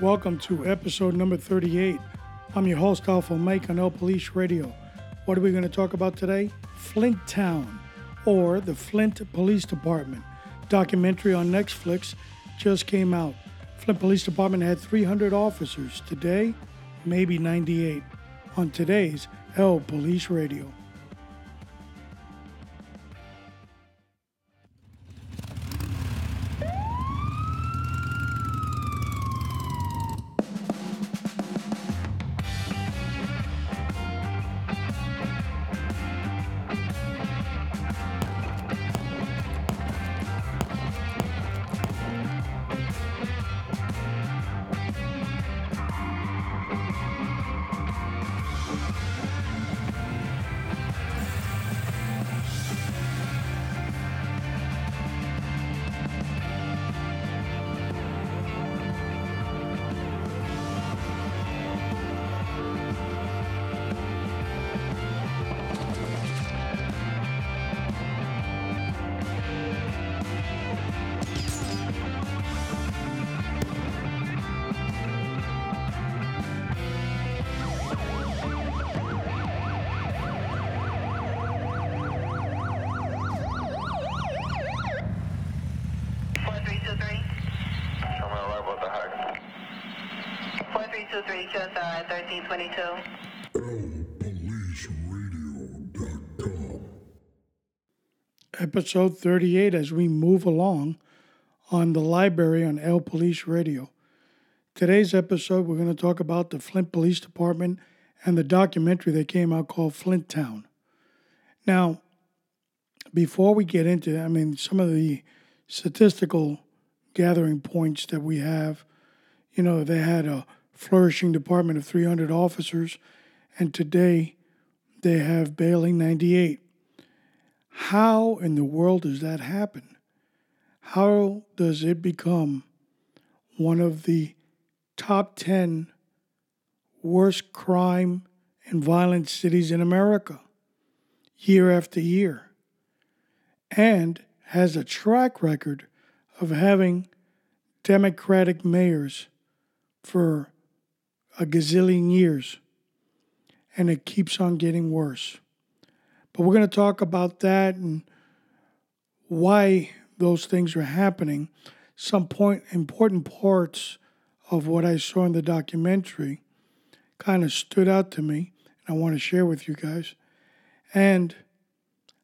Welcome to episode number 38. I'm your host, Alpha Mike on El Police Radio. What are we going to talk about today? Flint Town, or the Flint Police Department. Documentary on Netflix just came out. Flint Police Department had 300 officers. Today, maybe 98. On today's El Police Radio. Episode 38 as we move along on the library on El Police Radio. Today's episode, we're going to talk about the Flint Police Department and the documentary that came out called Flint Town. Now, before we get into I mean, some of the statistical gathering points that we have, you know, they had a flourishing department of 300 officers, and today they have barely 98. How in the world does that happen? How does it become one of the top 10 worst crime and violent cities in America year after year? And has a track record of having Democratic mayors for a gazillion years. And it keeps on getting worse. But we're going to talk about that and why those things are happening. Some point important parts of what I saw in the documentary kind of stood out to me, and I want to share with you guys. And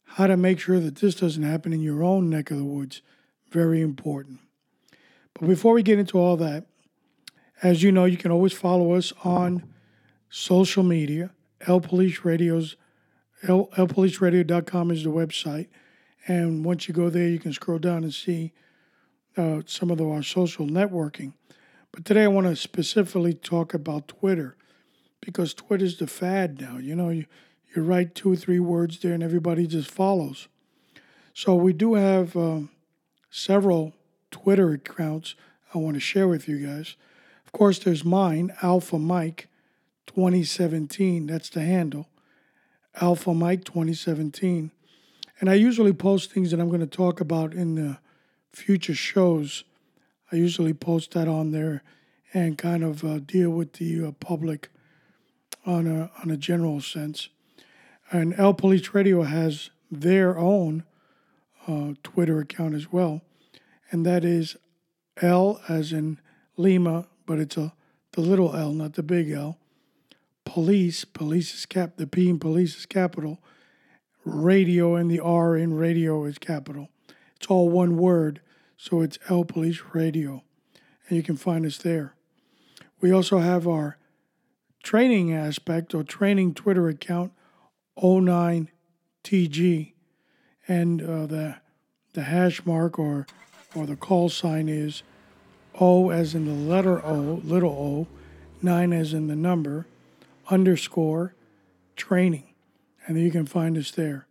how to make sure that this doesn't happen in your own neck of the woods. Very important. But before we get into all that, as you know, you can always follow us on social media. El Police Radio's El, elpoliceradio.com is the website. And once you go there, you can scroll down and see uh, some of the, our social networking. But today I want to specifically talk about Twitter because Twitter's the fad now. You know, you, you write two or three words there and everybody just follows. So we do have um, several Twitter accounts I want to share with you guys. Of course, there's mine, Alpha Mike 2017. That's the handle. Alpha Mike 2017. And I usually post things that I'm going to talk about in the future shows. I usually post that on there and kind of uh, deal with the uh, public on a, on a general sense. And El Police Radio has their own uh, Twitter account as well. And that is L as in Lima, but it's a the little L, not the big L. Police, police is cap. The P in police is capital. Radio and the R in radio is capital. It's all one word, so it's El Police Radio, and you can find us there. We also have our training aspect or training Twitter account, 09TG, and uh, the the hash mark or or the call sign is O as in the letter O, little o, nine as in the number, underscore training. And you can find us there.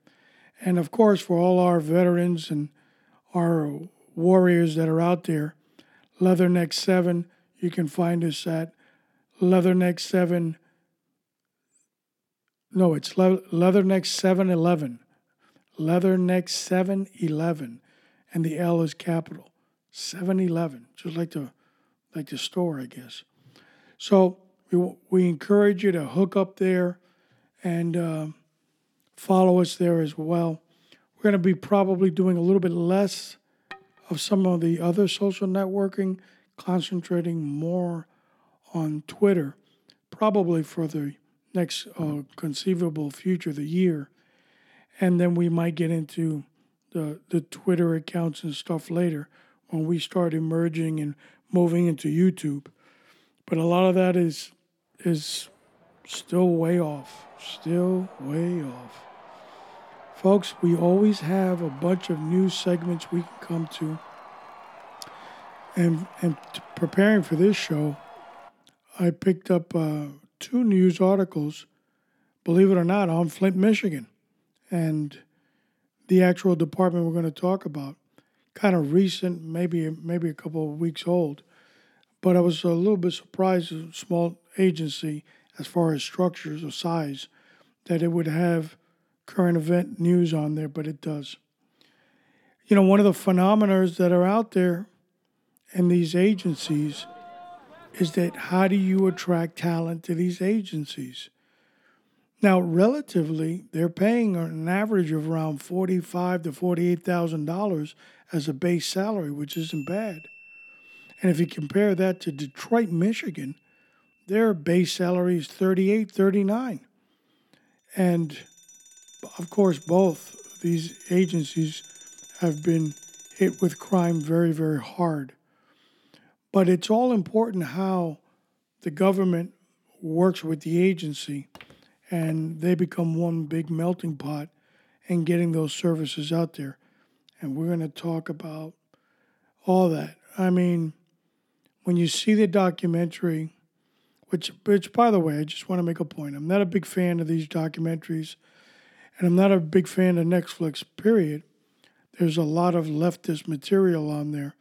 And of course, for all our veterans and our warriors that are out there, Leatherneck 7, you can find us at Leatherneck 7. No, it's Le- Leatherneck 711. Leatherneck 711. And the L is capital. 711, just like the like the store, I guess. So we, we encourage you to hook up there and uh, follow us there as well. We're going to be probably doing a little bit less of some of the other social networking, concentrating more on Twitter, probably for the next uh, conceivable future, the year. And then we might get into the, the Twitter accounts and stuff later when we start emerging and moving into YouTube. But a lot of that is is still way off. Still way off. Folks, we always have a bunch of news segments we can come to. And, and preparing for this show, I picked up uh, two news articles, believe it or not, on Flint, Michigan, and the actual department we're going to talk about. Kind of recent, maybe maybe a couple of weeks old, but I was a little bit surprised. A small agency, as far as structures or size, that it would have current event news on there, but it does. You know, one of the phenomena that are out there in these agencies is that how do you attract talent to these agencies? Now, relatively, they're paying an average of around forty-five to forty-eight thousand dollars as a base salary, which isn't bad. And if you compare that to Detroit, Michigan, their base salary is 38, 39. And of course, both these agencies have been hit with crime very, very hard. But it's all important how the government works with the agency and they become one big melting pot and getting those services out there. And we're going to talk about all that. I mean, when you see the documentary, which, which by the way, I just want to make a point. I'm not a big fan of these documentaries, and I'm not a big fan of Netflix, period. There's a lot of leftist material on there.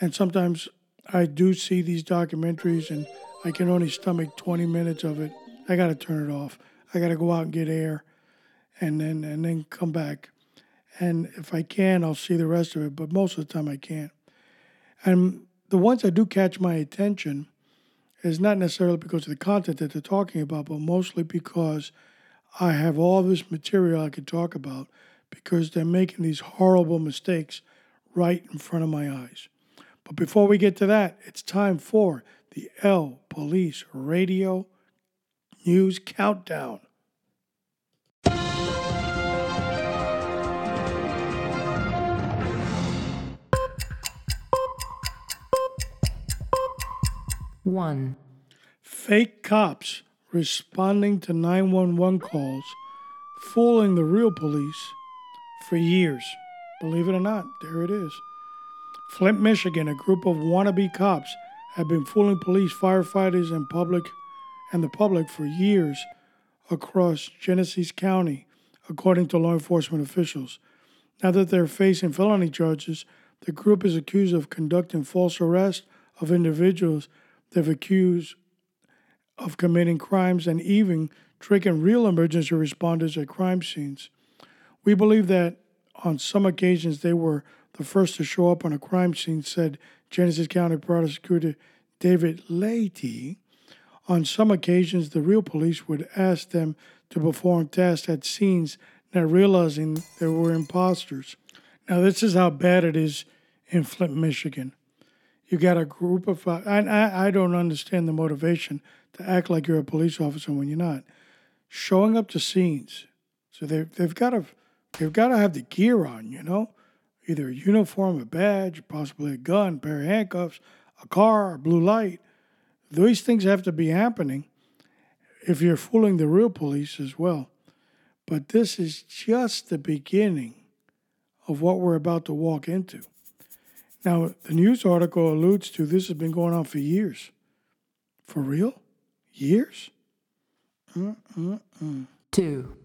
And sometimes I do see these documentaries and I can only stomach 20 minutes of it. I got to turn it off. I got to go out and get air and then and then come back. And if I can, I'll see the rest of it, but most of the time I can't. And the ones that do catch my attention is not necessarily because of the content that they're talking about, but mostly because I have all this material I could talk about because they're making these horrible mistakes right in front of my eyes. But before we get to that, it's time for the El Police Radio News Countdown. One. Fake cops responding to 911 calls, fooling the real police for years. Believe it or not, there it is. Flint, Michigan, a group of wannabe cops have been fooling police, firefighters, and public and the public for years across Genesee County, according to law enforcement officials. Now that they're facing felony charges, the group is accused of conducting false arrests of individuals they've accused of committing crimes and even tricking real emergency responders at crime scenes. We believe that on some occasions they were the first to show up on a crime scene, said Genesee County Prosecutor David Leahy. On some occasions, the real police would ask them to perform tasks at scenes, not realizing they were imposters. Now, this is how bad it is in Flint, Michigan. You got a group of, uh, and I, I don't understand the motivation to act like you're a police officer when you're not. Showing up to scenes, so they they've got to they've got to have the gear on, you know, either a uniform, a badge, possibly a gun, pair of handcuffs, a car, a blue light. These things have to be happening if you're fooling the real police as well. But this is just the beginning of what we're about to walk into. Now, the news article alludes to this has been going on for years. For real? Years? Mm-mm-mm. Two.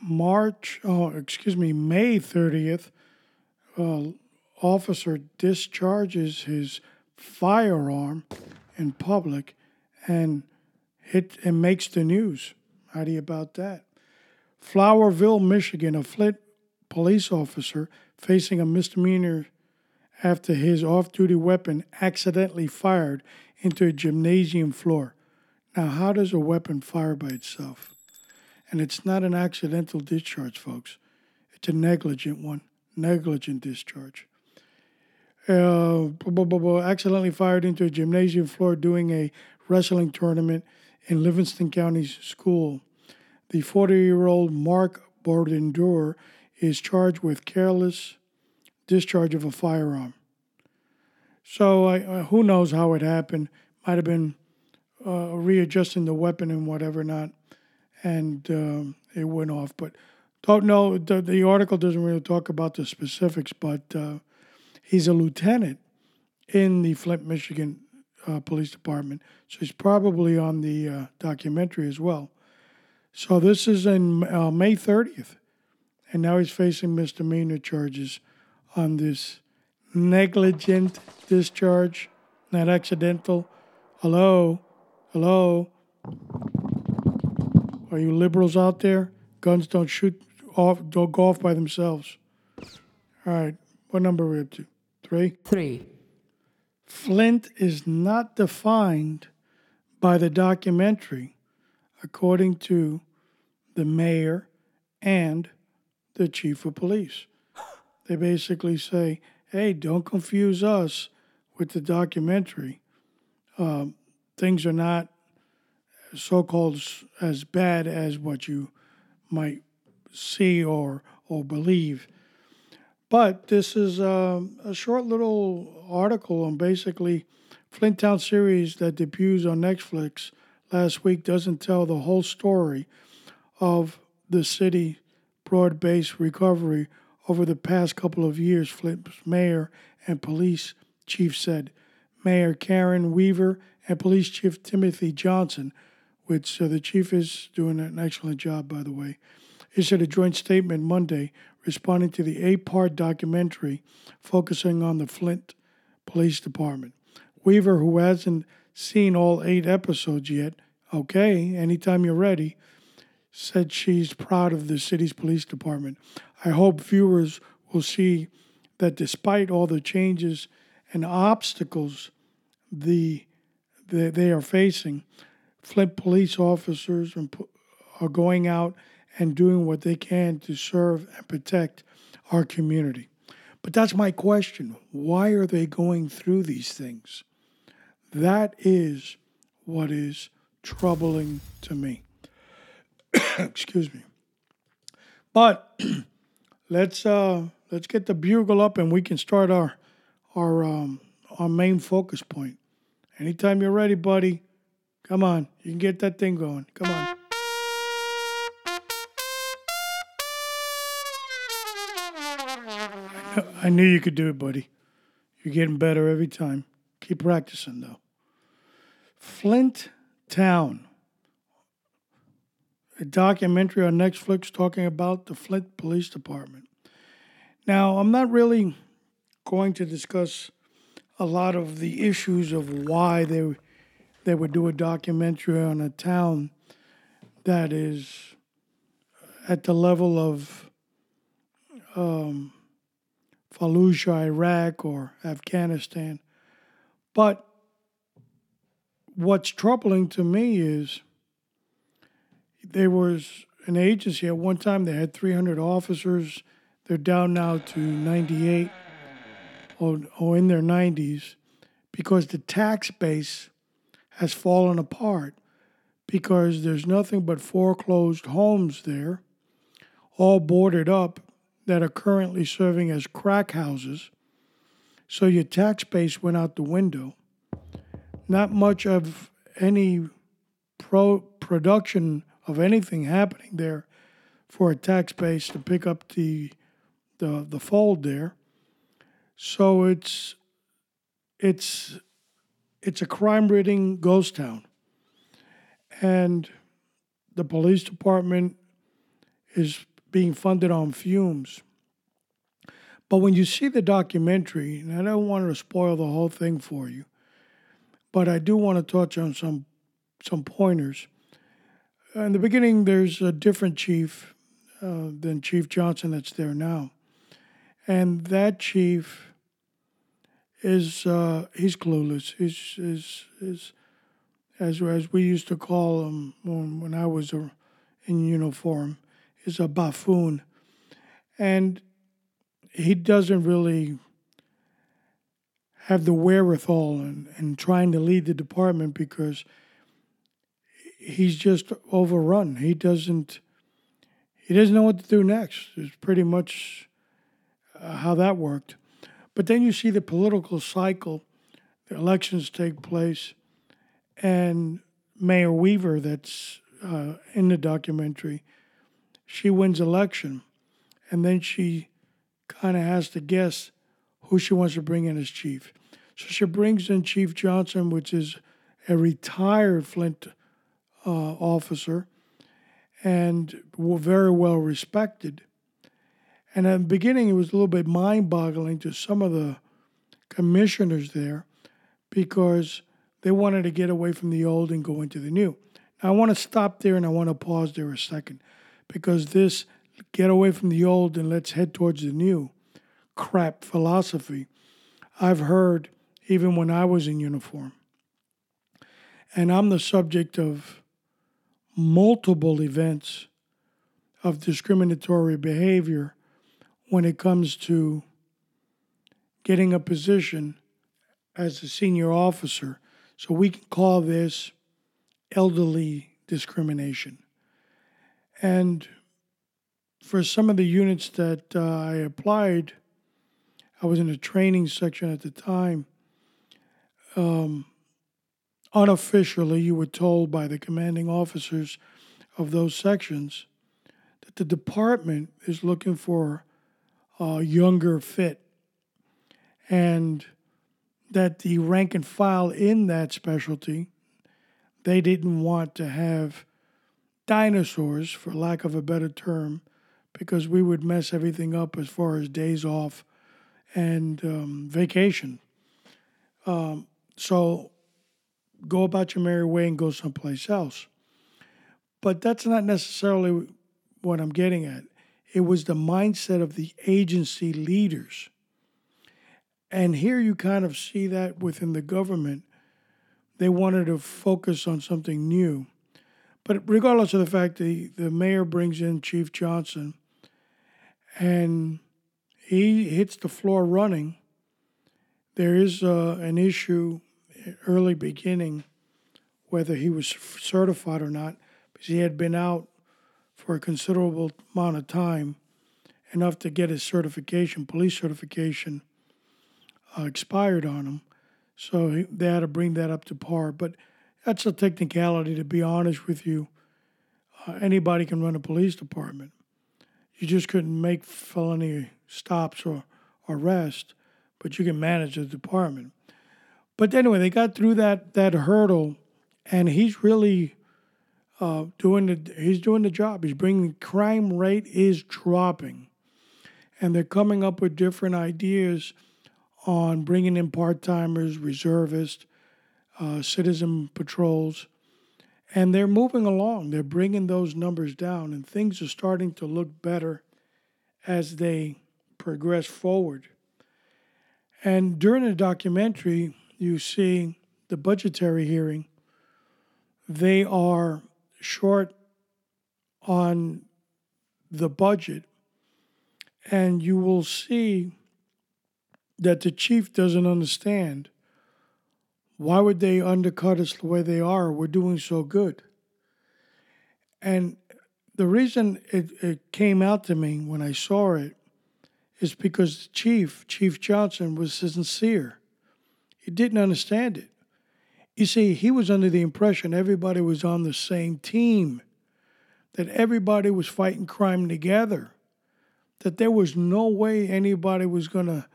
March, oh, excuse me, May 30th, uh, officer discharges his firearm in public and hit and makes the news. How do you about that? Fowlerville, Michigan, a Flint police officer facing a misdemeanor after his off duty weapon accidentally fired into a gymnasium floor. Now, how does a weapon fire by itself? And it's not an accidental discharge, folks. It's a negligent one, negligent discharge. Uh, blah, blah, blah, accidentally fired into a gymnasium floor doing a wrestling tournament in Livingston County's school. The 40 year old Mark Bordendur is charged with careless discharge of a firearm. So who knows how it happened? Might have been uh, readjusting the weapon and whatever not, and um, it went off. But don't know. The, the, article doesn't really talk about the specifics, but uh, he's a lieutenant in the Flint, Michigan uh, Police Department, so he's probably on the uh, documentary as well. So this is in uh, May 30th, and now he's facing misdemeanor charges on this negligent discharge, not accidental. Hello, hello. Are you liberals out there? Guns don't shoot off, don't go off by themselves. All right, what number are we up to? Three? Three. Flint is not defined by the documentary, according to the mayor and the chief of police. They basically say, hey, don't confuse us with the documentary. Um, things are not so called as bad as what you might see or, or believe. But this is um, a short little article on basically Flint Town series that debuts on Netflix last week doesn't tell the whole story of the city broad based recovery over the past couple of years, Flint's mayor and police chief said. Mayor Karen Weaver and Police Chief Timothy Johnson, which uh, the chief is doing an excellent job, by the way, issued a joint statement Monday responding to the eight part documentary focusing on the Flint Police Department. Weaver, who hasn't seen all eight episodes yet, okay, anytime you're ready, said she's proud of the city's police department. I hope viewers will see that despite all the changes and obstacles the, the they are facing, Flint police officers are going out and doing what they can to serve and protect our community. But that's my question. Why are they going through these things? That is what is troubling to me. Excuse me. But let's uh, let's get the bugle up and we can start our our um, our main focus point. Anytime you're ready, buddy. Come on, you can get that thing going. Come on. I knew you could do it, buddy. You're getting better every time. Keep practicing, though. Flint Town, a documentary on Netflix talking about the Flint Police Department. Now, I'm not really going to discuss a lot of the issues of why they they would do a documentary on a town that is at the level of um, Fallujah, Iraq, or Afghanistan. But what's troubling to me is there was an agency at one time they had 300 officers. They're down now to 98 or, or in their 90s because the tax base has fallen apart because there's nothing but foreclosed homes there, all boarded up, that are currently serving as crack houses. So your tax base went out the window. Not much of any pro production of anything happening there for a tax base to pick up the the the fold there. So it's it's it's a crime-ridden ghost town, and the police department is being funded on fumes. But when you see the documentary, and I don't want to spoil the whole thing for you, but I do want to touch on some some pointers. In the beginning, there's a different chief uh, than Chief Johnson that's there now, and that chief is uh, he's clueless. He's is is as as we used to call him when, when I was a, in uniform, is a buffoon, and he doesn't really have the wherewithal and, and trying to lead the department because he's just overrun. He doesn't he doesn't know what to do next. It's pretty much uh, how that worked. But then you see the political cycle, the elections take place, and Mayor Weaver, that's uh, in the documentary, she wins election, and then she kind of has to guess who she wants to bring in as chief. So she brings in Chief Johnson, which is a retired Flint uh, officer and were very well respected. And at the beginning, it was a little bit mind boggling to some of the commissioners there because they wanted to get away from the old and go into the new. Now, I want to stop there and I want to pause there a second because this get away from the old and let's head towards the new crap philosophy I've heard even when I was in uniform. And I'm the subject of multiple events of discriminatory behavior when it comes to getting a position as a senior officer. So we can call this elderly discrimination. And for some of the units that uh, I applied, I was in a training section at the time. Um, unofficially, you were told by the commanding officers of those sections that the department is looking for a younger fit and that the rank and file in that specialty they didn't want to have dinosaurs for lack of a better term because we would mess everything up as far as days off and um, vacation. Um, so go about your merry way and go someplace else but that's not necessarily what i'm getting at it was the mindset of the agency leaders. And here you kind of see that within the government. They wanted to focus on something new. But regardless of the fact the, the mayor brings in Chief Johnson and he hits the floor running, there is uh, an issue early beginning whether he was certified or not because he had been out for a considerable amount of time, enough to get his certification, police certification, uh, expired on him. So he, they had to bring that up to par. But that's a technicality, to be honest with you. Uh, anybody can run a police department. You just couldn't make felony stops or arrest, but you can manage the department. But anyway, they got through that that hurdle, and he's really uh, doing the he's doing the job. He's bringing crime rate is dropping, and they're coming up with different ideas on bringing in part timers, reservists, uh, citizen patrols, and they're moving along. They're bringing those numbers down, and things are starting to look better as they progress forward. And during the documentary, you see the budgetary hearing. They are short on the budget, and you will see that the chief doesn't understand why would they undercut us the way they are? We're doing so good. And the reason it, it came out to me when I saw it is because the chief, Chief Johnson, was sincere. He didn't understand it. You see, he was under the impression everybody was on the same team, that everybody was fighting crime together, that there was no way anybody was going to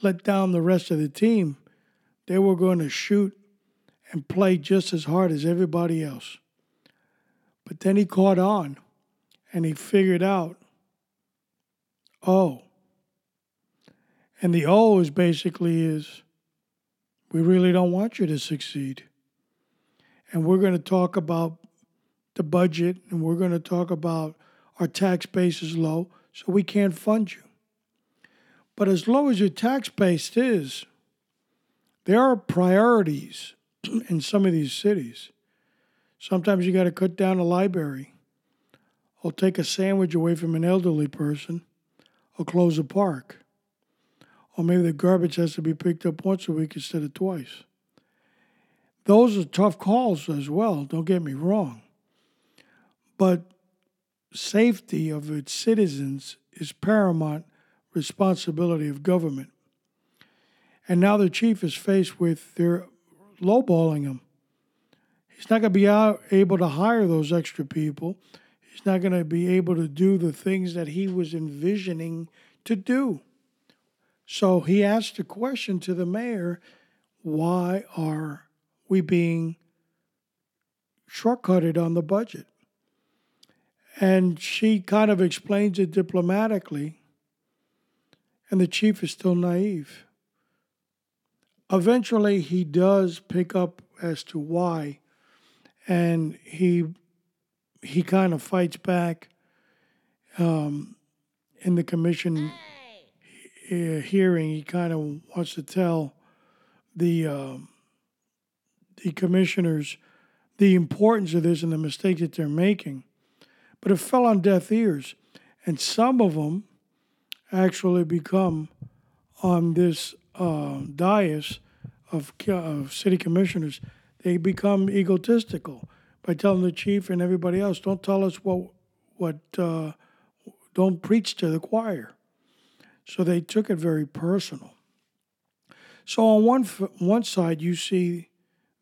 let down the rest of the team. They were going to shoot and play just as hard as everybody else. But then he caught on and he figured out oh. And the O is basically is we really don't want you to succeed. And we're going to talk about the budget and we're going to talk about our tax base is low, so we can't fund you. But as low as your tax base is, there are priorities in some of these cities. Sometimes you got to cut down a library, or take a sandwich away from an elderly person, or close a park. Or maybe the garbage has to be picked up once a week instead of twice. Those are tough calls as well, don't get me wrong. But safety of its citizens is paramount responsibility of government. And now the chief is faced with their lowballing him. He's not going to be able to hire those extra people. He's not going to be able to do the things that he was envisioning to do. So he asked a question to the mayor why are we being shortcutted on the budget? And she kind of explains it diplomatically, and the chief is still naive. Eventually, he does pick up as to why, and he he kind of fights back um, in the commission hearing. He kind of wants to tell the um, the commissioners the importance of this and the mistake that they're making, but it fell on deaf ears, and some of them actually become on this uh, dais of, of city commissioners. They become egotistical by telling the chief and everybody else, "Don't tell us what what uh, don't preach to the choir." So they took it very personal. So on one one side, you see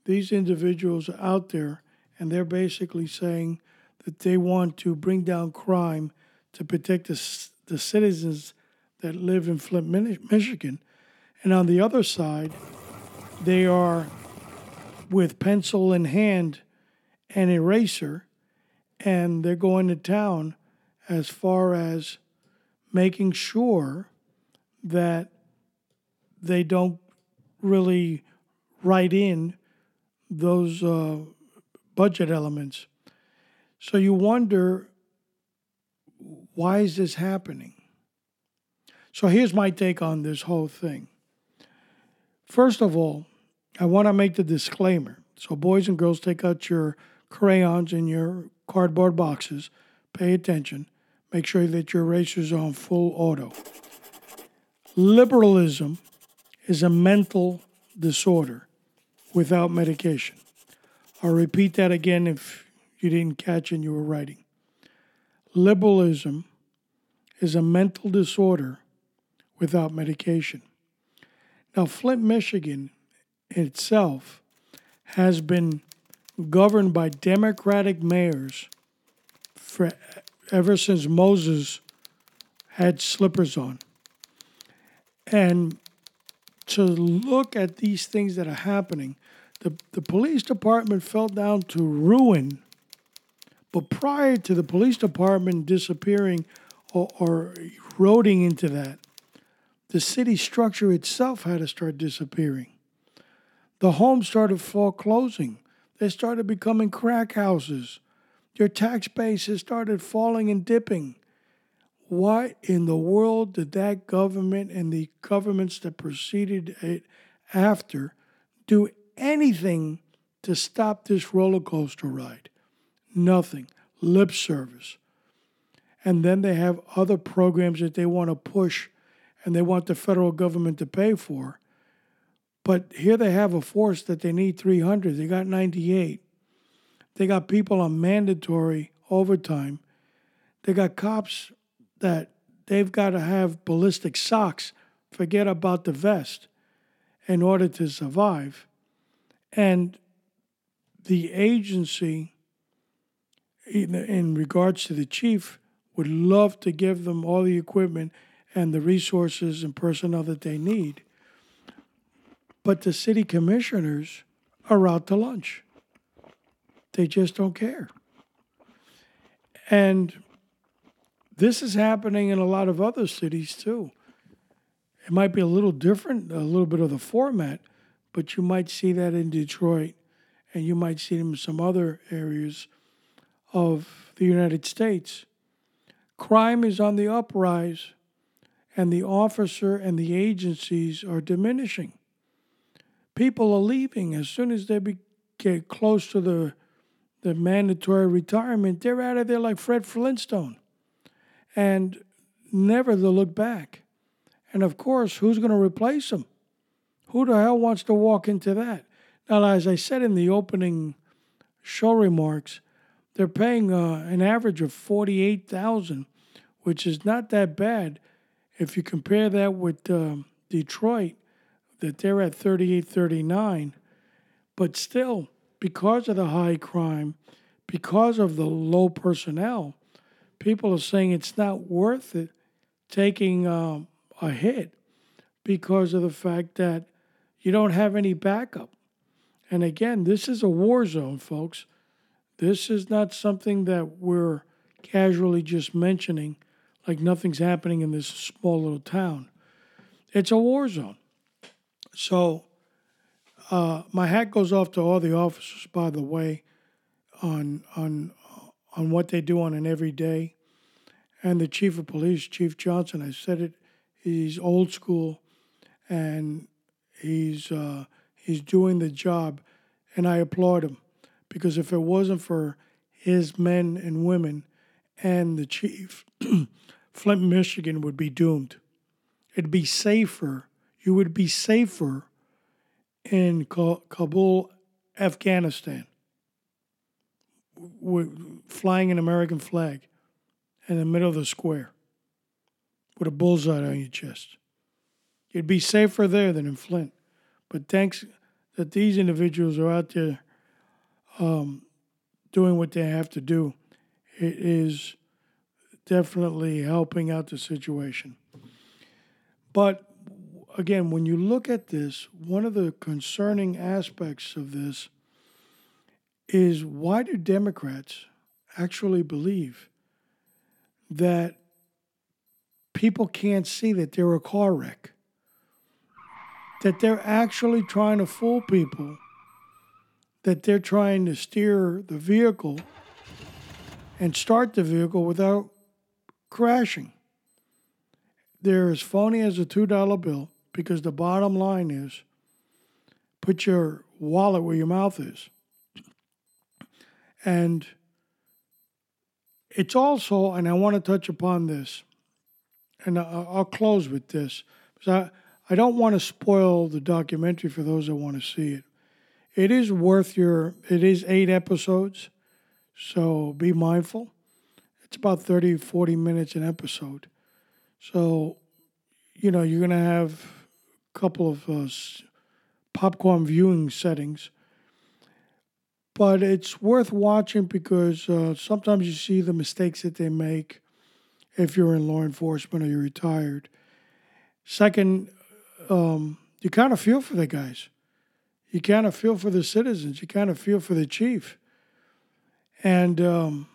these individuals out there, and they're basically saying that they want to bring down crime to protect the, the citizens that live in Flint, Michigan. And on the other side, they are with pencil in hand and eraser, and they're going to town as far as making sure that they don't really write in those uh, budget elements. So you wonder why is this happening? So here's my take on this whole thing. First of all, I want to make the disclaimer. So, boys and girls, take out your crayons and your cardboard boxes. Pay attention. Make sure that your erasers are on full auto. Liberalism is a mental disorder without medication. I'll repeat that again if you didn't catch and you were writing. Liberalism is a mental disorder without medication. Now, Flint, Michigan itself has been governed by Democratic mayors for ever since Moses had slippers on. And to look at these things that are happening, the, the police department fell down to ruin. But prior to the police department disappearing or, or eroding into that, the city structure itself had to start disappearing. The homes started foreclosing. They started becoming crack houses. Your tax base has started falling and dipping. What in the world did that government and the governments that preceded it after do anything to stop this roller coaster ride? Nothing. Lip service. And then they have other programs that they want to push and they want the federal government to pay for. But here they have a force that they need 300. They got 98. They got people on mandatory overtime. They got cops that they've got to have ballistic socks, forget about the vest, in order to survive. And the agency, in regards to the chief, would love to give them all the equipment and the resources and personnel that they need. But the city commissioners are out to lunch. They just don't care. And this is happening in a lot of other cities too. It might be a little different, a little bit of the format, but you might see that in Detroit and you might see them in some other areas of the United States. Crime is on the uprise, and the officer and the agencies are diminishing. people are leaving as soon as they be, get close to the the mandatory retirement. They're out of there like Fred Flintstone, and never to look back. And of course, who's going to replace them? Who the hell wants to walk into that? Now, as I said in the opening show remarks, they're paying uh, an average of forty-eight thousand, which is not that bad if you compare that with um, Detroit, that they're at 38, 39. But still, because of the high crime, because of the low personnel, people are saying it's not worth it taking um, a hit because of the fact that you don't have any backup. And again, this is a war zone, folks. This is not something that we're casually just mentioning like nothing's happening in this small little town. It's a war zone. So, uh, my hat goes off to all the officers, by the way, on on on what they do on an everyday. And the chief of police, Chief Johnson, I said it. He's old school, and he's uh, he's doing the job, and I applaud him because if it wasn't for his men and women and the chief, Flint, Michigan would be doomed. It'd be safer. You would be safer in Kabul, Afghanistan, flying an American flag in the middle of the square with a bullseye on your chest. You'd be safer there than in Flint. But thanks that these individuals are out there um, doing what they have to do, it is definitely helping out the situation. But again, when you look at this, one of the concerning aspects of this is why do Democrats actually believe that people can't see that they're a car wreck? That they're actually trying to fool people, that they're trying to steer the vehicle and start the vehicle without crashing. They're as phony as a $2 bill because the bottom line is put your wallet where your mouth is. And it's also, and I want to touch upon this, and I'll close with this, because I, I don't want to spoil the documentary for those that want to see it. It is worth your, it is eight episodes, so be mindful. It's about 30, 40 minutes an episode. So, you know, you're going to have couple of uh, popcorn viewing settings but it's worth watching because uh, sometimes you see the mistakes that they make if you're in law enforcement or you're retired. Second, um, you kind of feel for the guys. You kind of feel for the citizens. You kind of feel for the chief. And um,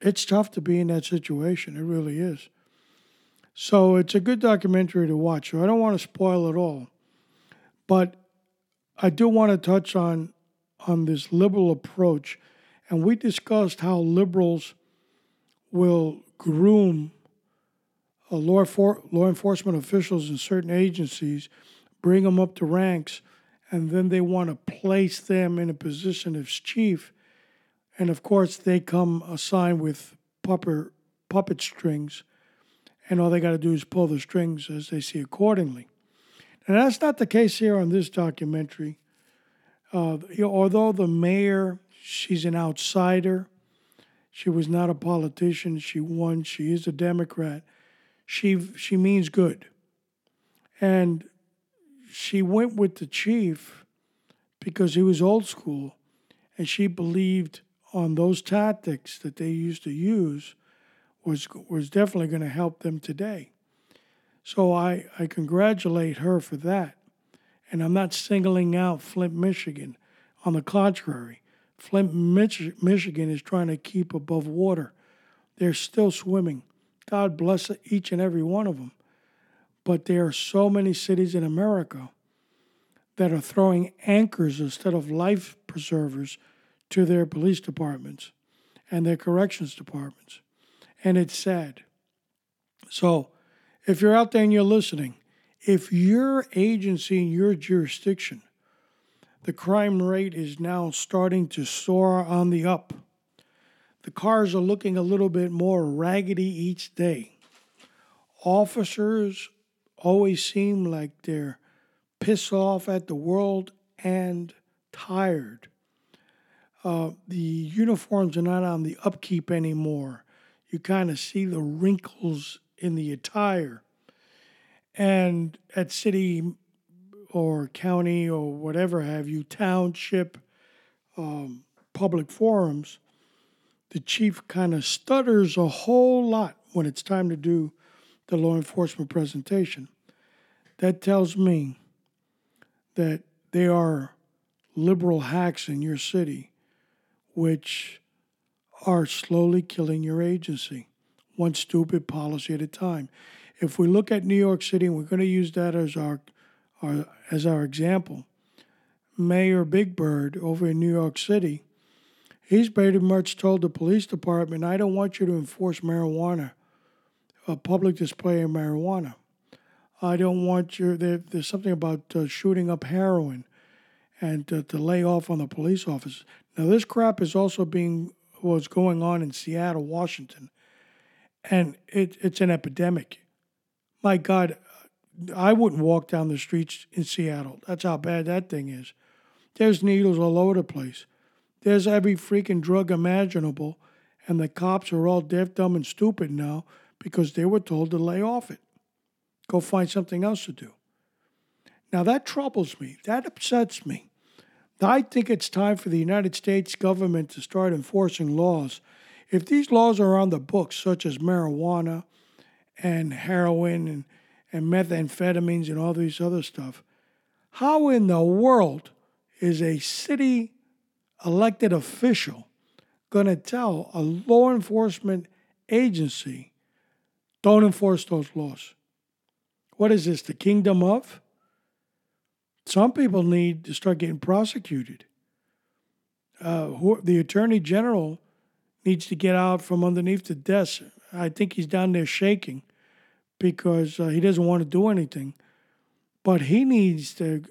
it's tough to be in that situation. It really is. So it's a good documentary to watch. I don't want to spoil it all. But I do want to touch on on this liberal approach. And we discussed how liberals will groom uh, law, for, law enforcement officials in certain agencies, bring them up to ranks, and then they want to place them in a position as chief. And of course, they come assigned with puppet strings, and all they got to do is pull the strings as they see accordingly. And that's not the case here on this documentary. Uh, although the mayor, she's an outsider, she was not a politician. She won. She is a Democrat. She she means good, and she went with the chief because he was old school, and she believed on those tactics that they used to use was was definitely going to help them today. So I, I congratulate her for that. And I'm not singling out Flint, Michigan. On the contrary, Flint, Mich- Michigan is trying to keep above water. They're still swimming. God bless each and every one of them. But there are so many cities in America that are throwing anchors instead of life preservers to their police departments and their corrections departments. And it's sad. So, if you're out there and you're listening, if your agency in your jurisdiction the crime rate is now starting to soar on the up. The cars are looking a little bit more raggedy each day. Officers always seem like they're pissed off at the world and tired. Uh, the uniforms are not on the upkeep anymore. You kind of see the wrinkles in the attire. And at city or county or whatever have you, township, um, public forums, the chief kind of stutters a whole lot when it's time to do the law enforcement presentation. That tells me that they are liberal hacks in your city, which are slowly killing your agency, one stupid policy at a time. If we look at New York City, and we're going to use that as our, our as our example, Mayor Big Bird over in New York City, he's pretty much told the police department, "I don't want you to enforce marijuana, a public display of marijuana. I don't want your there, there's something about uh, shooting up heroin." and to, to lay off on the police officers. Now, this crap is also being was going on in Seattle, Washington, and it, it's an epidemic. My God, I wouldn't walk down the streets in Seattle. That's how bad that thing is. There's needles all over the place. There's every freaking drug imaginable, and the cops are all deaf, dumb, and stupid now because they were told to lay off it. Go find something else to do. Now that troubles me. That upsets me. I think it's time for the United States government to start enforcing laws. If these laws are on the books, such as marijuana and heroin and, and methamphetamines and all these other stuff, how in the world is a city elected official going to tell a law enforcement agency, don't enforce those laws? What is this, the kingdom of? Some people need to start getting prosecuted. Uh, who, the attorney general needs to get out from underneath the desk. I think he's down there shaking because uh, he doesn't want to do anything. But he needs to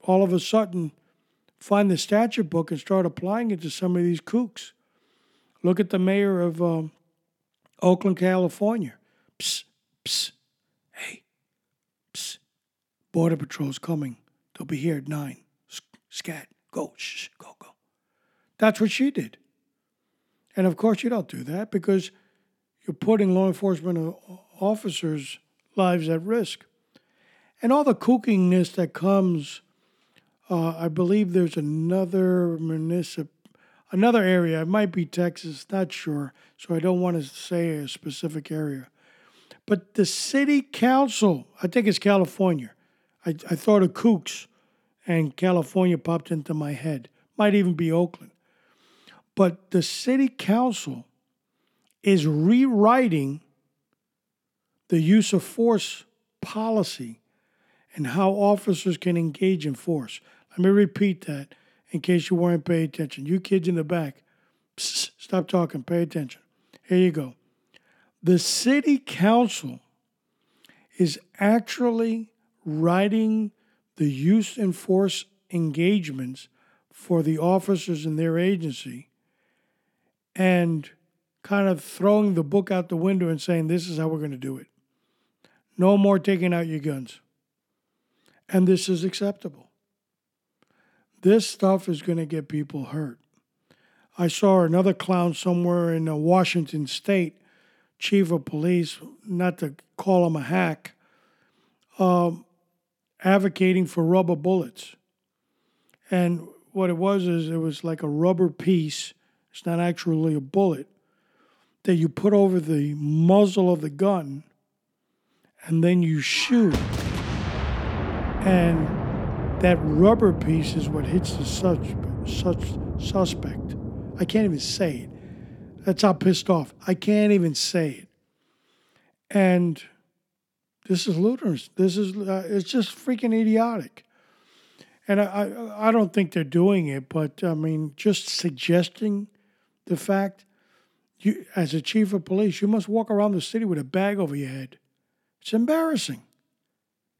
all of a sudden find the statute book and start applying it to some of these kooks. Look at the mayor of um, Oakland, California. Psst, psst. Border Patrol's coming. They'll be here at nine. Scat, go, shh, go, go. That's what she did. And of course, you don't do that because you're putting law enforcement officers' lives at risk. And all the kookiness that comes, uh, I believe there's another municipal, another area. It might be Texas, not sure. So I don't want to say a specific area. But the city council, I think it's California, I, I thought of Kooks, and California popped into my head. Might even be Oakland. But the city council is rewriting the use of force policy and how officers can engage in force. Let me repeat that in case you weren't paying attention. You kids in the back, psst, stop talking, pay attention. Here you go. The city council is actually writing the use and force engagements for the officers in their agency and kind of throwing the book out the window and saying, this is how we're going to do it. No more taking out your guns. And this is acceptable. This stuff is going to get people hurt. I saw another clown somewhere in uh, Washington State, chief of police, not to call him a hack, um, advocating for rubber bullets. And what it was is it was like a rubber piece, it's not actually a bullet, that you put over the muzzle of the gun and then you shoot. And that rubber piece is what hits the such, such suspect. I can't even say it. That's how pissed off. I can't even say it. And this is ludicrous. This is uh, it's just freaking idiotic. And I, I I don't think they're doing it, but I mean, just suggesting the fact you as a chief of police, you must walk around the city with a bag over your head. It's embarrassing.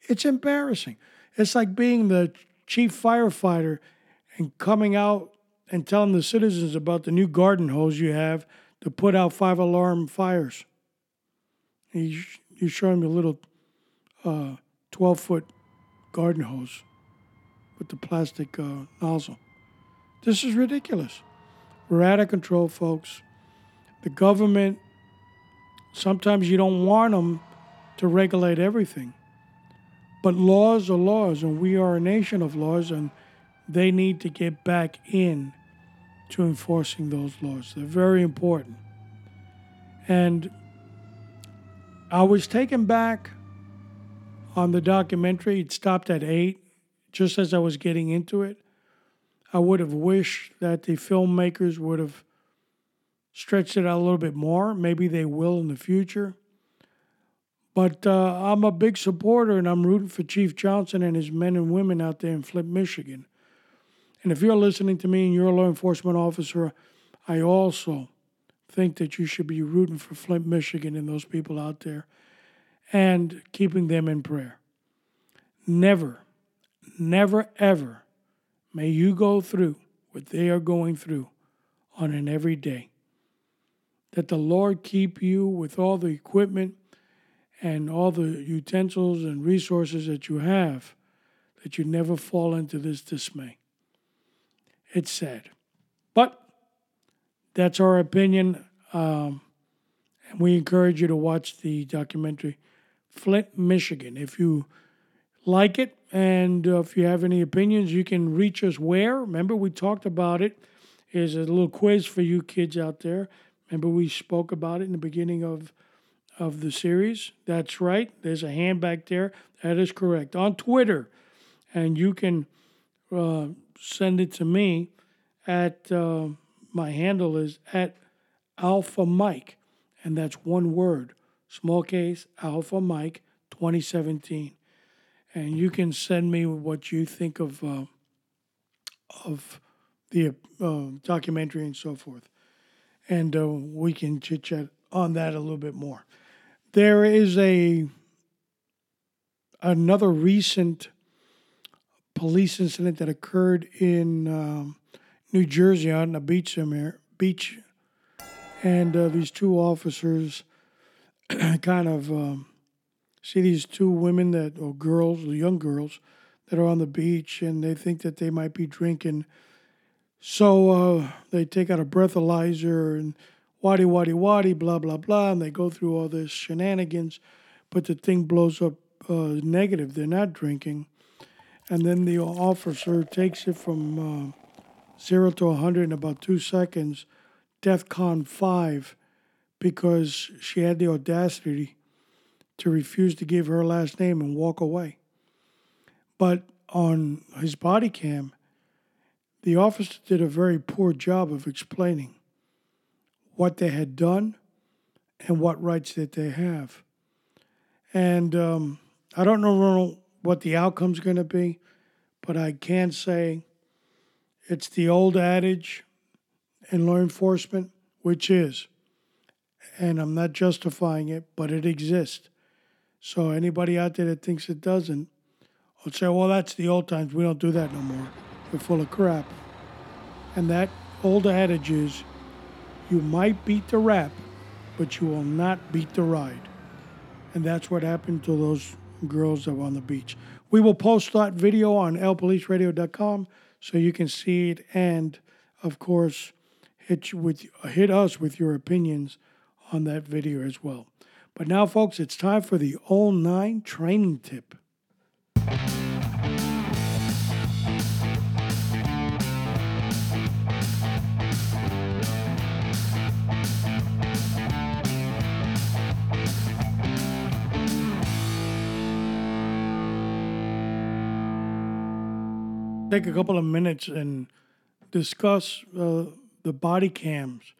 It's embarrassing. It's like being the chief firefighter and coming out and telling the citizens about the new garden hose you have to put out five alarm fires. You you showing me a little uh, 12 foot garden hose with the plastic uh, nozzle. This is ridiculous. We're out of control, folks. The government, sometimes you don't want them to regulate everything. But laws are laws, and we are a nation of laws, and they need to get back in to enforcing those laws. They're very important. And I was taken back on the documentary. It stopped at eight, just as I was getting into it. I would have wished that the filmmakers would have stretched it out a little bit more. Maybe they will in the future. But uh, I'm a big supporter and I'm rooting for Chief Johnson and his men and women out there in Flint, Michigan. And if you're listening to me and you're a law enforcement officer, I also think that you should be rooting for Flint, Michigan and those people out there and keeping them in prayer. Never, never, ever may you go through what they are going through on an everyday. That the Lord keep you with all the equipment and all the utensils and resources that you have, that you never fall into this dismay. It's sad. But that's our opinion. Um, and we encourage you to watch the documentary Flint, Michigan. If you like it and uh, if you have any opinions, you can reach us where. Remember, we talked about it. Here's a little quiz for you kids out there. Remember, we spoke about it in the beginning of of the series. That's right. There's a hand back there. That is correct. On Twitter, and you can uh, send it to me at uh, my handle is at Alpha Mike, and that's one word, small case Alpha Mike 2017, and you can send me what you think of uh, of the uh, documentary and so forth, and uh, we can chit chat on that a little bit more. There is a another recent police incident that occurred in um, New Jersey on a beach somewhere, beach, and uh, these two officers kind of um, see these two women that or girls, or young girls, that are on the beach, and they think that they might be drinking. So uh, they take out a breathalyzer and waddy waddy waddy blah blah blah, and they go through all this shenanigans, but the thing blows up uh, negative. They're not drinking, and then the officer takes it from uh, zero to 100 in about two seconds, DEF CON 5, because she had the audacity to refuse to give her last name and walk away. But on his body cam, the officer did a very poor job of explaining what they had done and what rights that they have. And um, I don't know what the outcome's going to be, but I can say it's the old adage in law enforcement, which is, and I'm not justifying it, but it exists. So anybody out there that thinks it doesn't, will say, well, that's the old times. We don't do that no more. We're full of crap. And that old adage is, you might beat the rap, but you will not beat the ride. And that's what happened to those girls that were on the beach. We will post that video on elpoliceradio.com so you can see it and, of course, hit, you with, hit us with your opinions on that video as well. But now, folks, it's time for the All 9 training tip. take a couple of minutes and discuss uh, the body cams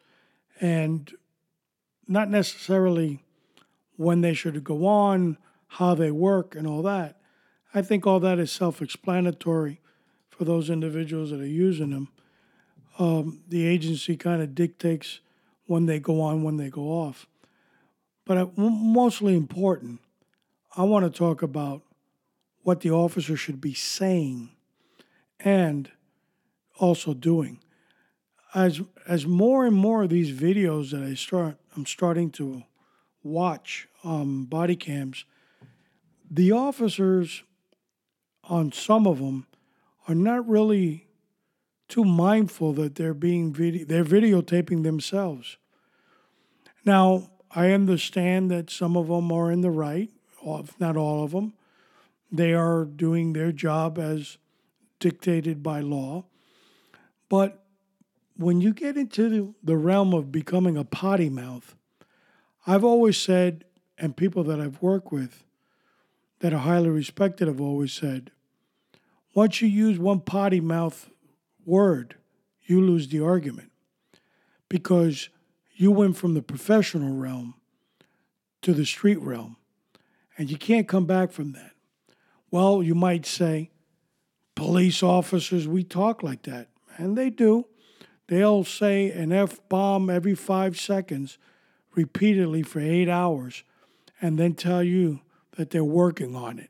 and not necessarily when they should go on, how they work, and all that. I think all that is self explanatory for those individuals that are using them. Um, the agency kind of dictates when they go on, when they go off. But mostly important, I want to talk about what the officer should be saying and also doing. As as more and more of these videos that I start I'm starting to watch um, body cams, the officers on some of them are not really too mindful that they're being they're videotaping themselves. Now, I understand that some of them are in the right, if not all of them. They are doing their job as dictated by law. But when you get into the realm of becoming a potty mouth, I've always said, and people that I've worked with that are highly respected have always said, once you use one potty mouth word, you lose the argument because you went from the professional realm to the street realm, and you can't come back from that. Well, you might say, police officers, we talk like that, and they do. They'll say an F bomb every five seconds repeatedly for eight hours and then tell you that they're working on it.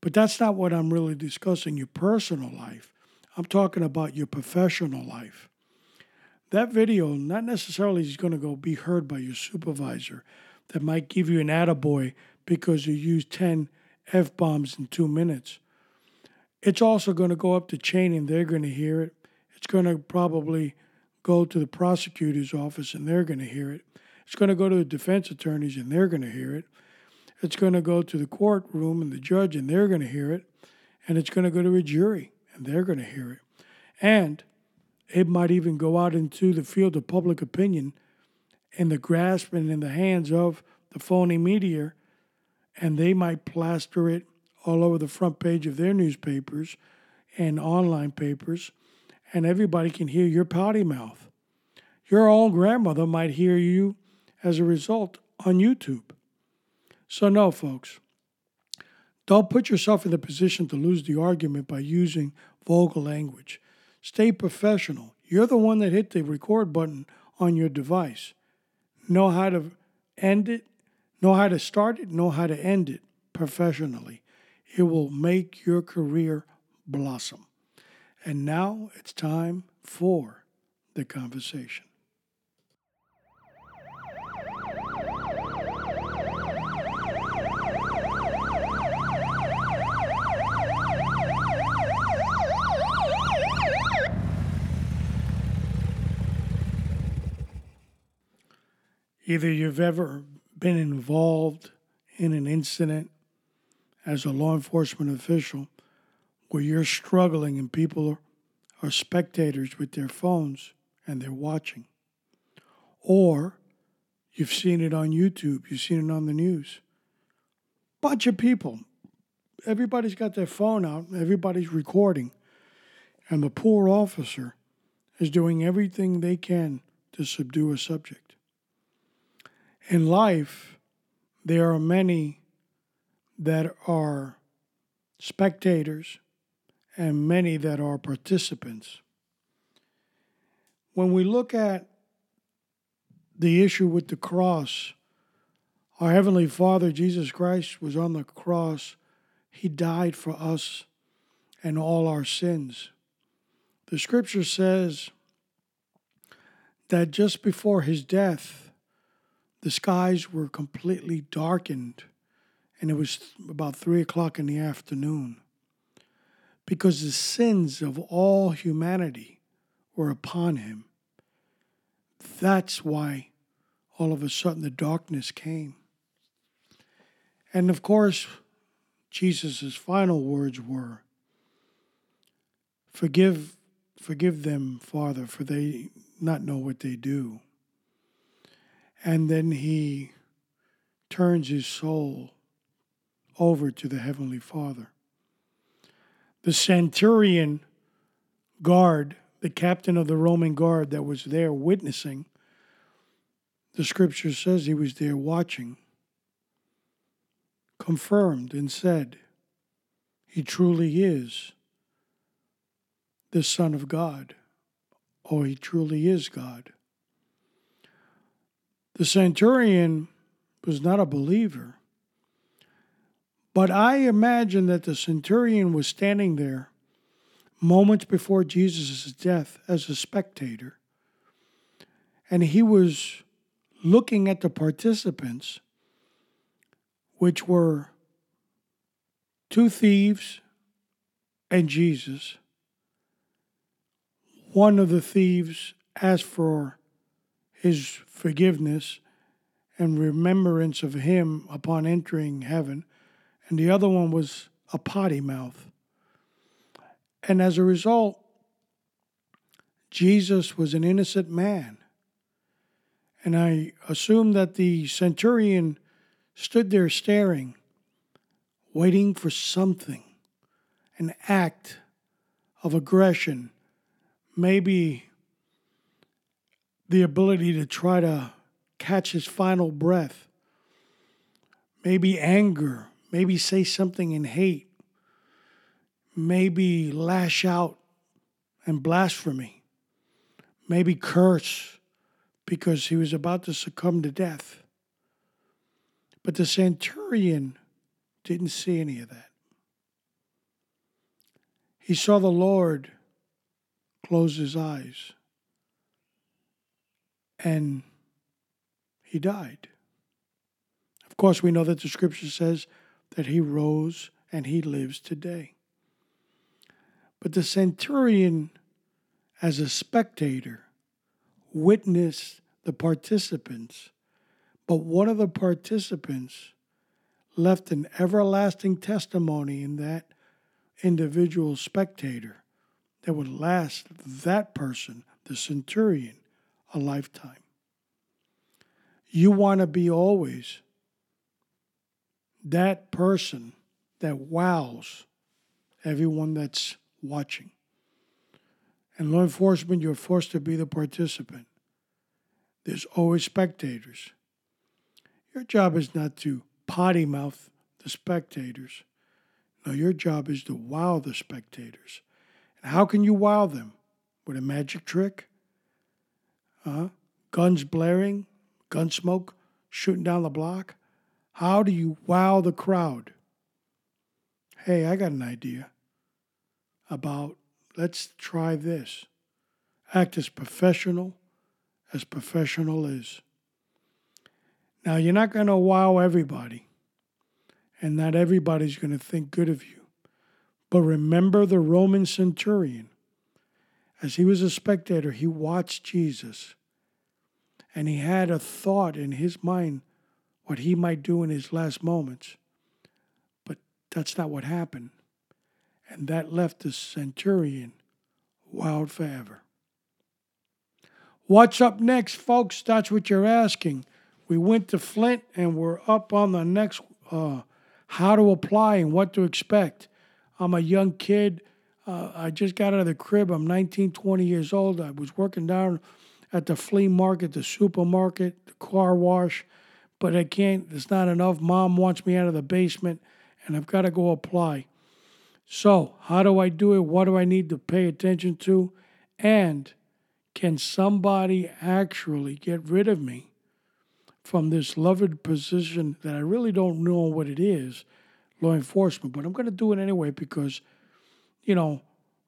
But that's not what I'm really discussing your personal life. I'm talking about your professional life. That video not necessarily is going to go be heard by your supervisor that might give you an attaboy because you used 10 F bombs in two minutes. It's also going to go up the chain and they're going to hear it. It's going to probably go to the prosecutor's office and they're going to hear it. It's going to go to the defense attorneys and they're going to hear it. It's going to go to the courtroom and the judge and they're going to hear it. And it's going to go to a jury and they're going to hear it. And it might even go out into the field of public opinion in the grasp and in the hands of the phony media, and they might plaster it all over the front page of their newspapers and online papers, and everybody can hear your potty mouth. Your own grandmother might hear you as a result on YouTube. So, no, folks, don't put yourself in the position to lose the argument by using vulgar language. Stay professional. You're the one that hit the record button on your device. Know how to end it, know how to start it, know how to end it professionally. It will make your career blossom. And now it's time for the conversation. Either you've ever been involved in an incident as a law enforcement official where you're struggling and people are, spectators with their phones and they're watching. Or you've seen it on YouTube, you've seen it on the news. Bunch of people. Everybody's got their phone out, everybody's recording, and the poor officer is doing everything they can to subdue a subject. In life, there are many that are spectators and many that are participants. When we look at the issue with the cross, our Heavenly Father, Jesus Christ, was on the cross. He died for us and all our sins. The scripture says that just before his death, the skies were completely darkened, and it was about three o'clock in the afternoon because the sins of all humanity were upon him. That's why all of a sudden the darkness came. And of course, Jesus' final words were, Forgive, forgive them, Father, for they not know what they do. And then he turns his soul over to the Heavenly Father. The centurion guard, the captain of the Roman guard that was there witnessing, the scripture says he was there watching, confirmed and said, He truly is the Son of God, or He truly is God. The centurion was not a believer, but I imagine that the centurion was standing there moments before Jesus' death as a spectator. And he was looking at the participants, which were two thieves and Jesus. One of the thieves asked for his forgiveness and remembrance of him upon entering heaven, and the other one was a potty mouth. And as a result, Jesus was an innocent man. And I assume that the centurion stood there staring, waiting for something, an act of aggression, maybe the ability to try to catch his final breath, maybe anger, maybe say something in hate, maybe lash out and blasphemy, maybe curse because he was about to succumb to death. But the centurion didn't see any of that. He saw the Lord close his eyes and he died. Of course, we know that the scripture says that he rose and he lives today. But the centurion, as a spectator, witnessed the participants, but one of the participants left an everlasting testimony in that individual spectator that would last that person, the centurion, a lifetime. You want to be always that person that wows everyone that's watching. And law enforcement, you're forced to be the participant. There's always spectators. Your job is not to potty mouth the spectators. No, your job is to wow the spectators. And how can you wow them? With a magic trick? Huh? Guns blaring, gun smoke shooting down the block? How do you wow the crowd? Hey, I got an idea about let's try this. Act as professional as professional is. Now, you're not going to wow everybody, and not everybody's going to think good of you. But remember the Roman centurion. As he was a spectator, he watched Jesus, and he had a thought in his mind what he might do in his last moments. But that's not what happened. And that left the centurion wild forever. What's up next, folks? That's what you're asking. We went to Flint and we're up on the next uh, how to apply and what to expect. I'm a young kid. Uh, I just got out of the crib. I'm 19, 20 years old. I was working down at the flea market, the supermarket, the car wash, but I can't, it's not enough. Mom wants me out of the basement and I've got to go apply. So, how do I do it? What do I need to pay attention to? And can somebody actually get rid of me from this loved position that I really don't know what it is, law enforcement, but I'm going to do it anyway because, you know,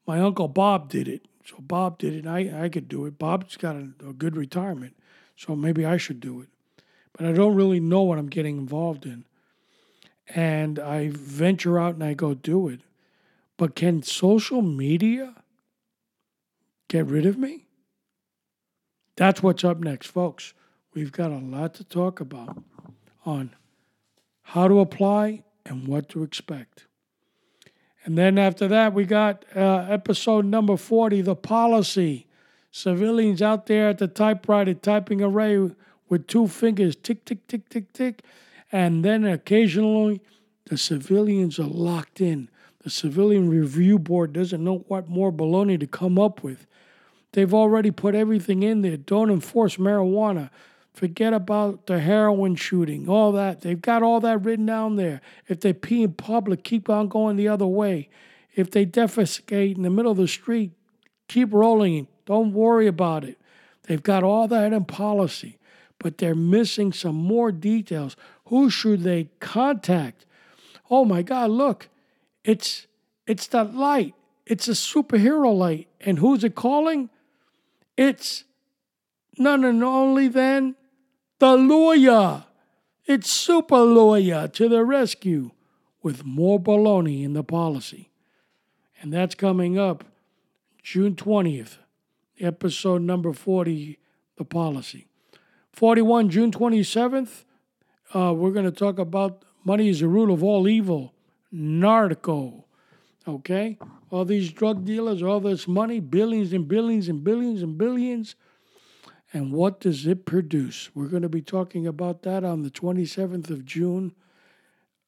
my uncle Bob did it. So Bob did it. I, I could do it. Bob's got a, a good retirement, so maybe I should do it. But I don't really know what I'm getting involved in. And I venture out and I go do it. But can social media get rid of me? That's what's up next, folks. We've got a lot to talk about on how to apply and what to expect. And then after that, we got uh, episode number 40, the policy. Civilians out there at the typewriter typing away with two fingers, tick, tick, tick, tick, tick. And then occasionally, the civilians are locked in. The Civilian Review Board doesn't know what more baloney to come up with. They've already put everything in there. Don't enforce marijuana. Forget about the heroin shooting, all that. They've got all that written down there. If they pee in public, keep on going the other way. If they defecate in the middle of the street, keep rolling. Don't worry about it. They've got all that in policy, but they're missing some more details. Who should they contact? Oh my God, look, it's it's that light. it's a superhero light. And who's it calling? It's none and only than the lawyer. It's Super Lawyer to the rescue with more baloney in the policy. And that's coming up June 20th, episode number 40, The Policy. 41, June 27th, uh, we're going to talk about money is the root of all evil, narco. Okay? All these drug dealers, all this money, billions and billions and billions and billions. And what does it produce? We're going to be talking about that on the 27th of June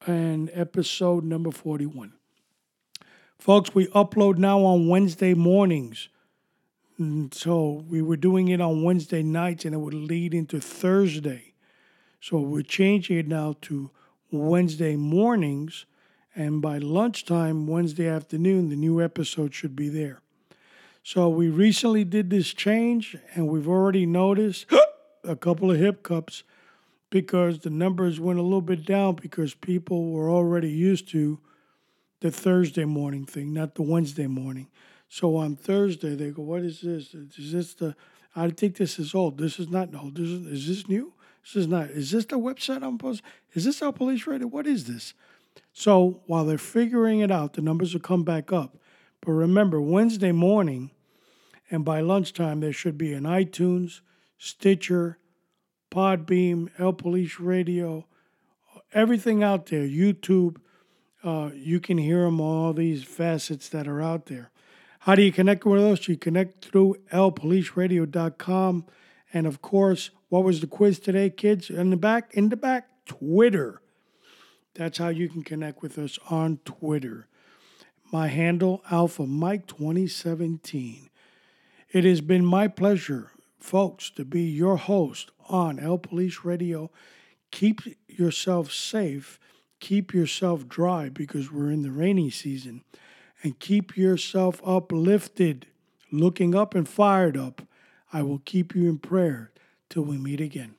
and episode number 41. Folks, we upload now on Wednesday mornings. Mm, So we were doing it on Wednesday nights and it would lead into Thursday. So we're changing it now to Wednesday mornings. And by lunchtime, Wednesday afternoon, the new episode should be there. So we recently did this change and we've already noticed a couple of hiccups because the numbers went a little bit down because people were already used to the Thursday morning thing, not the Wednesday morning. So on Thursday they go, "What is this? Is this the? I think this is old. This is not old. This is, is this new? This is not. Is this the website I'm supposed? Is this our police radio? What is this?" So while they're figuring it out, the numbers will come back up. But remember, Wednesday morning and by lunchtime, there should be an iTunes, Stitcher, Podbean, El Police Radio, everything out there, YouTube. Uh, you can hear them all these facets that are out there. How do you connect with us? You connect through elpoliceradio.com. And of course, what was the quiz today, kids? In the back, in the back, Twitter. That's how you can connect with us on Twitter. My handle, Alpha Mike 2017. It has been my pleasure, folks, to be your host on El Police Radio. Keep yourself safe, keep yourself dry because we're in the rainy season, and keep yourself uplifted, looking up and fired up. I will keep you in prayer till we meet again.